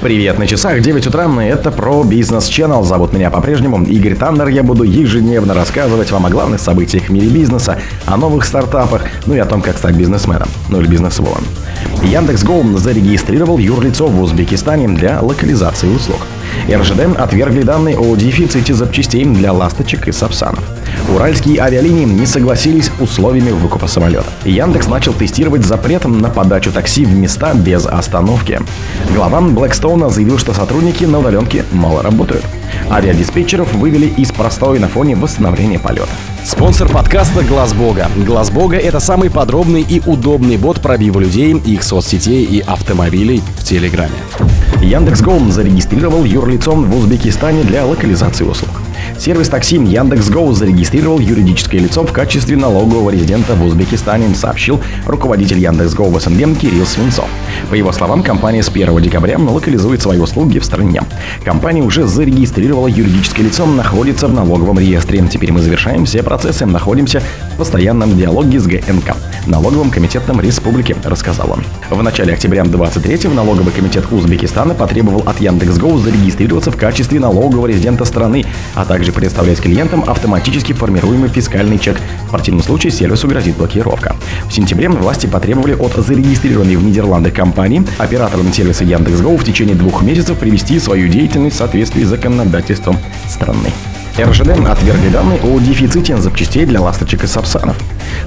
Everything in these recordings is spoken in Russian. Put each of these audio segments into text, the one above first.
Привет, на часах 9 утра, и это про бизнес Channel. Зовут меня по-прежнему Игорь Таннер. Я буду ежедневно рассказывать вам о главных событиях в мире бизнеса, о новых стартапах, ну и о том, как стать бизнесменом, ну или бизнесвомен. Яндекс.Го зарегистрировал юрлицо в Узбекистане для локализации услуг. РЖД отвергли данные о дефиците запчастей для ласточек и сапсанов. Уральские авиалинии не согласились условиями выкупа самолета. Яндекс начал тестировать запрет на подачу такси в места без остановки. Глава Блэкстоуна заявил, что сотрудники на удаленке мало работают. Авиадиспетчеров вывели из простоя на фоне восстановления полета. Спонсор подкаста Глаз Бога. Глаз Бога это самый подробный и удобный бот пробива людей, их соцсетей и автомобилей в Телеграме. Яндекс.Го зарегистрировал юрлицом в Узбекистане для локализации услуг. Сервис такси Яндекс.Го зарегистрировал юридическое лицо в качестве налогового резидента в Узбекистане, сообщил руководитель Яндекс.Го в СНГ Кирилл Свинцов. По его словам, компания с 1 декабря локализует свои услуги в стране. Компания уже зарегистрировала юридическое лицо, находится в налоговом реестре. Теперь мы завершаем все процессы, находимся в постоянном диалоге с ГНК. Налоговым комитетом республики, рассказал он. В начале октября 23-го налоговый комитет Узбекистана потребовал от Яндекс.Го зарегистрироваться в качестве налогового резидента страны, а также предоставлять клиентам автоматически формируемый фискальный чек. В противном случае сервису грозит блокировка. В сентябре власти потребовали от зарегистрированной в Нидерландах компании операторам сервиса Яндекс.Го в течение двух месяцев привести свою деятельность в соответствии с законодательством страны. РЖД отвергли данные о дефиците запчастей для ласточек и сапсанов.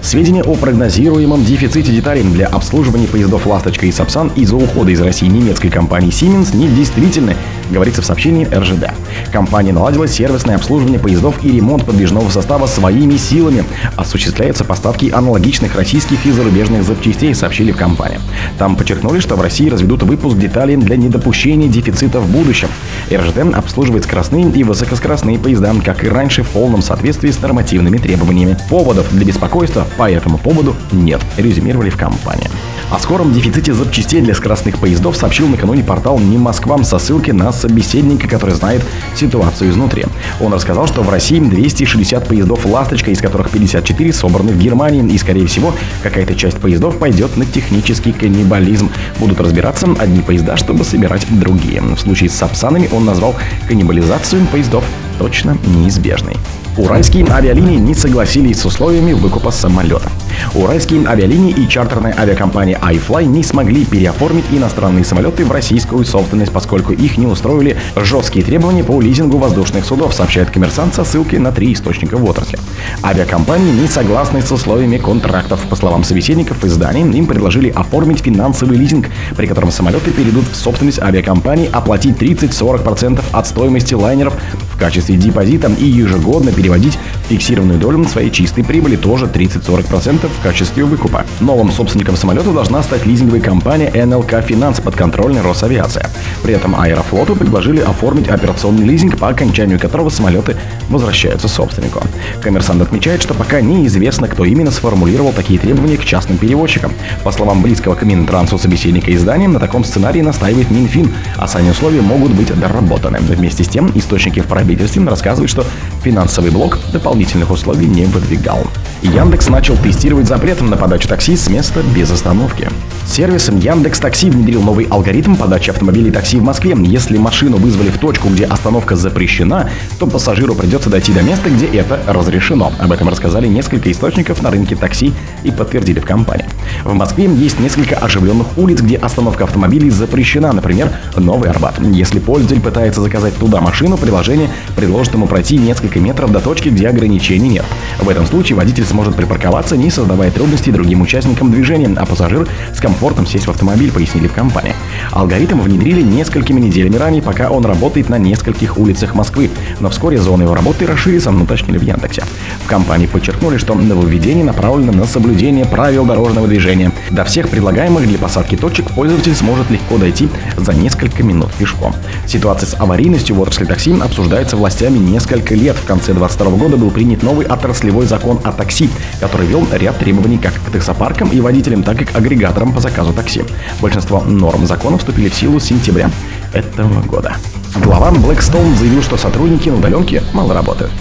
Сведения о прогнозируемом дефиците деталей для обслуживания поездов «Ласточка» и «Сапсан» из-за ухода из России немецкой компании Siemens недействительны, говорится в сообщении РЖД. Компания наладила сервисное обслуживание поездов и ремонт подвижного состава своими силами. Осуществляются поставки аналогичных российских и зарубежных запчастей, сообщили в компании. Там подчеркнули, что в России разведут выпуск деталей для недопущения дефицита в будущем. РЖД обслуживает скоростные и высокоскоростные поезда, как и раньше, в полном соответствии с нормативными требованиями. Поводов для беспокойства по этому поводу нет, резюмировали в компании. О скором дефиците запчастей для скоростных поездов сообщил накануне портал «Не Москва» со ссылки на собеседника, который знает ситуацию изнутри. Он рассказал, что в России 260 поездов «Ласточка», из которых 54 собраны в Германии, и, скорее всего, какая-то часть поездов пойдет на технический каннибализм. Будут разбираться одни поезда, чтобы собирать другие. В случае с Сапсанами он назвал каннибализацию поездов точно неизбежной. Уральские авиалинии не согласились с условиями выкупа самолета. Уральские авиалинии и чартерная авиакомпания iFly не смогли переоформить иностранные самолеты в российскую собственность, поскольку их не устроили жесткие требования по лизингу воздушных судов, сообщает коммерсант со ссылкой на три источника в отрасли. Авиакомпании не согласны с условиями контрактов. По словам собеседников издания, им предложили оформить финансовый лизинг, при котором самолеты перейдут в собственность авиакомпании, оплатить 30-40% от стоимости лайнеров в качестве депозита и ежегодно переводить фиксированную долю своей чистой прибыли тоже 30-40% в качестве выкупа. Новым собственником самолета должна стать лизинговая компания НЛК Финанс подконтрольной Росавиация. При этом Аэрофлоту предложили оформить операционный лизинг, по окончанию которого самолеты возвращаются собственнику. Коммерсант отмечает, что пока неизвестно, кто именно сформулировал такие требования к частным перевозчикам. По словам близкого к Минтрансу собеседника издания, на таком сценарии настаивает Минфин, а сами условия могут быть доработаны. Вместе с тем, источники в правительстве рассказывают, что финансовый блок дополнительных условий не выдвигал. Яндекс начал тестировать запрет на подачу такси с места без остановки. Сервисом Яндекс Такси внедрил новый алгоритм подачи автомобилей такси в Москве. Если машину вызвали в точку, где остановка запрещена, то пассажиру придется дойти до места, где это разрешено. Об этом рассказали несколько источников на рынке такси и подтвердили в компании. В Москве есть несколько оживленных улиц, где остановка автомобилей запрещена, например, Новый Арбат. Если пользователь пытается заказать туда машину, приложение предложит ему пройти несколько метров до точки, где ограничений нет. В этом случае водитель сможет припарковаться, не создавая трудностей другим участникам движения, а пассажир с комфортом сесть в автомобиль, пояснили в компании. Алгоритм внедрили несколькими неделями ранее, пока он работает на нескольких улицах Москвы, но вскоре зона его работы расширится, уточнили в Яндексе. В компании подчеркнули, что нововведение направлено на соблюдение правил дорожного движения. До всех предлагаемых для посадки точек пользователь сможет легко дойти за несколько минут пешком. Ситуация с аварийностью в отрасли такси обсуждается властями несколько лет. В конце 2022 года был принят новый отраслевой закон о такси, который вел ряд требований как к таксопаркам и водителям, так и к агрегаторам по заказу такси. Большинство норм закона вступили в силу с сентября этого года. Глава Blackstone заявил, что сотрудники на удаленке мало работают.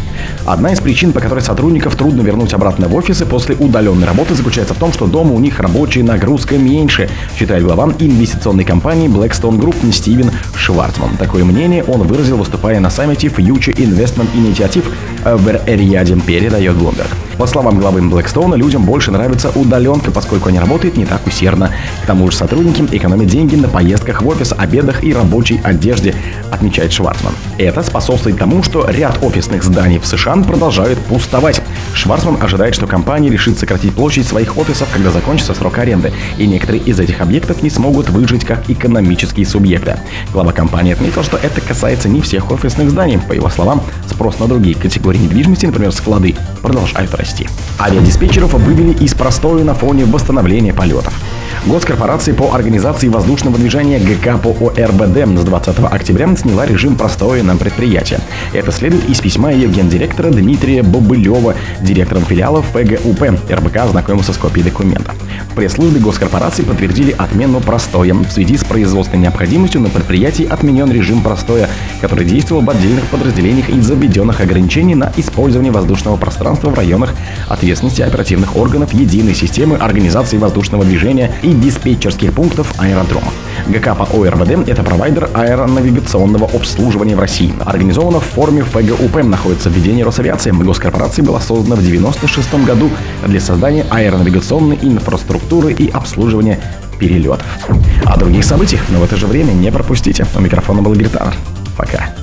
Одна из причин, по которой сотрудников трудно вернуть обратно в офисы после удаленной работы, заключается в том, что дома у них рабочая нагрузка меньше, считает глава инвестиционной компании Blackstone Group Стивен Шварцман. Такое мнение он выразил, выступая на саммите Future Investment Initiative в Эр-Рияде, передает Bloomberg. По словам главы Blackstone, людям больше нравится удаленка, поскольку они работают не так усердно. К тому же сотрудники экономят деньги на поездках в офис, обедах и рабочей одежде, отмечает Шварцман. Это способствует тому, что ряд офисных зданий в США продолжают пустовать. Шварцман ожидает, что компания решит сократить площадь своих офисов, когда закончится срок аренды, и некоторые из этих объектов не смогут выжить как экономические субъекты. Глава компании отметил, что это касается не всех офисных зданий. По его словам, спрос на другие категории недвижимости, например, склады, продолжает расти. Авиадиспетчеров вывели из простоя на фоне восстановления полетов. Госкорпорация по организации воздушного движения ГК по ОРБД с 20 октября сняла режим простоя на предприятие. Это следует из письма ее гендиректора Дмитрия Бобылева, директором филиалов ФГУП. РБК ознакомился с копией документа. В пресс-службе госкорпорации подтвердили отмену простоя. В связи с производственной необходимостью на предприятии отменен режим простоя, который действовал в отдельных подразделениях из-за введенных ограничений на использование воздушного пространства в районах ответственности оперативных органов единой системы организации воздушного движения и диспетчерских пунктов аэродрома. ГК по ОРВД – это провайдер аэронавигационного обслуживания в России. Организована в форме ФГУП, находится в ведении Росавиации. Госкорпорация была создана в 1996 году для создания аэронавигационной инфраструктуры и обслуживания перелетов. О других событиях, но в это же время не пропустите. У микрофона был Гертар. Пока.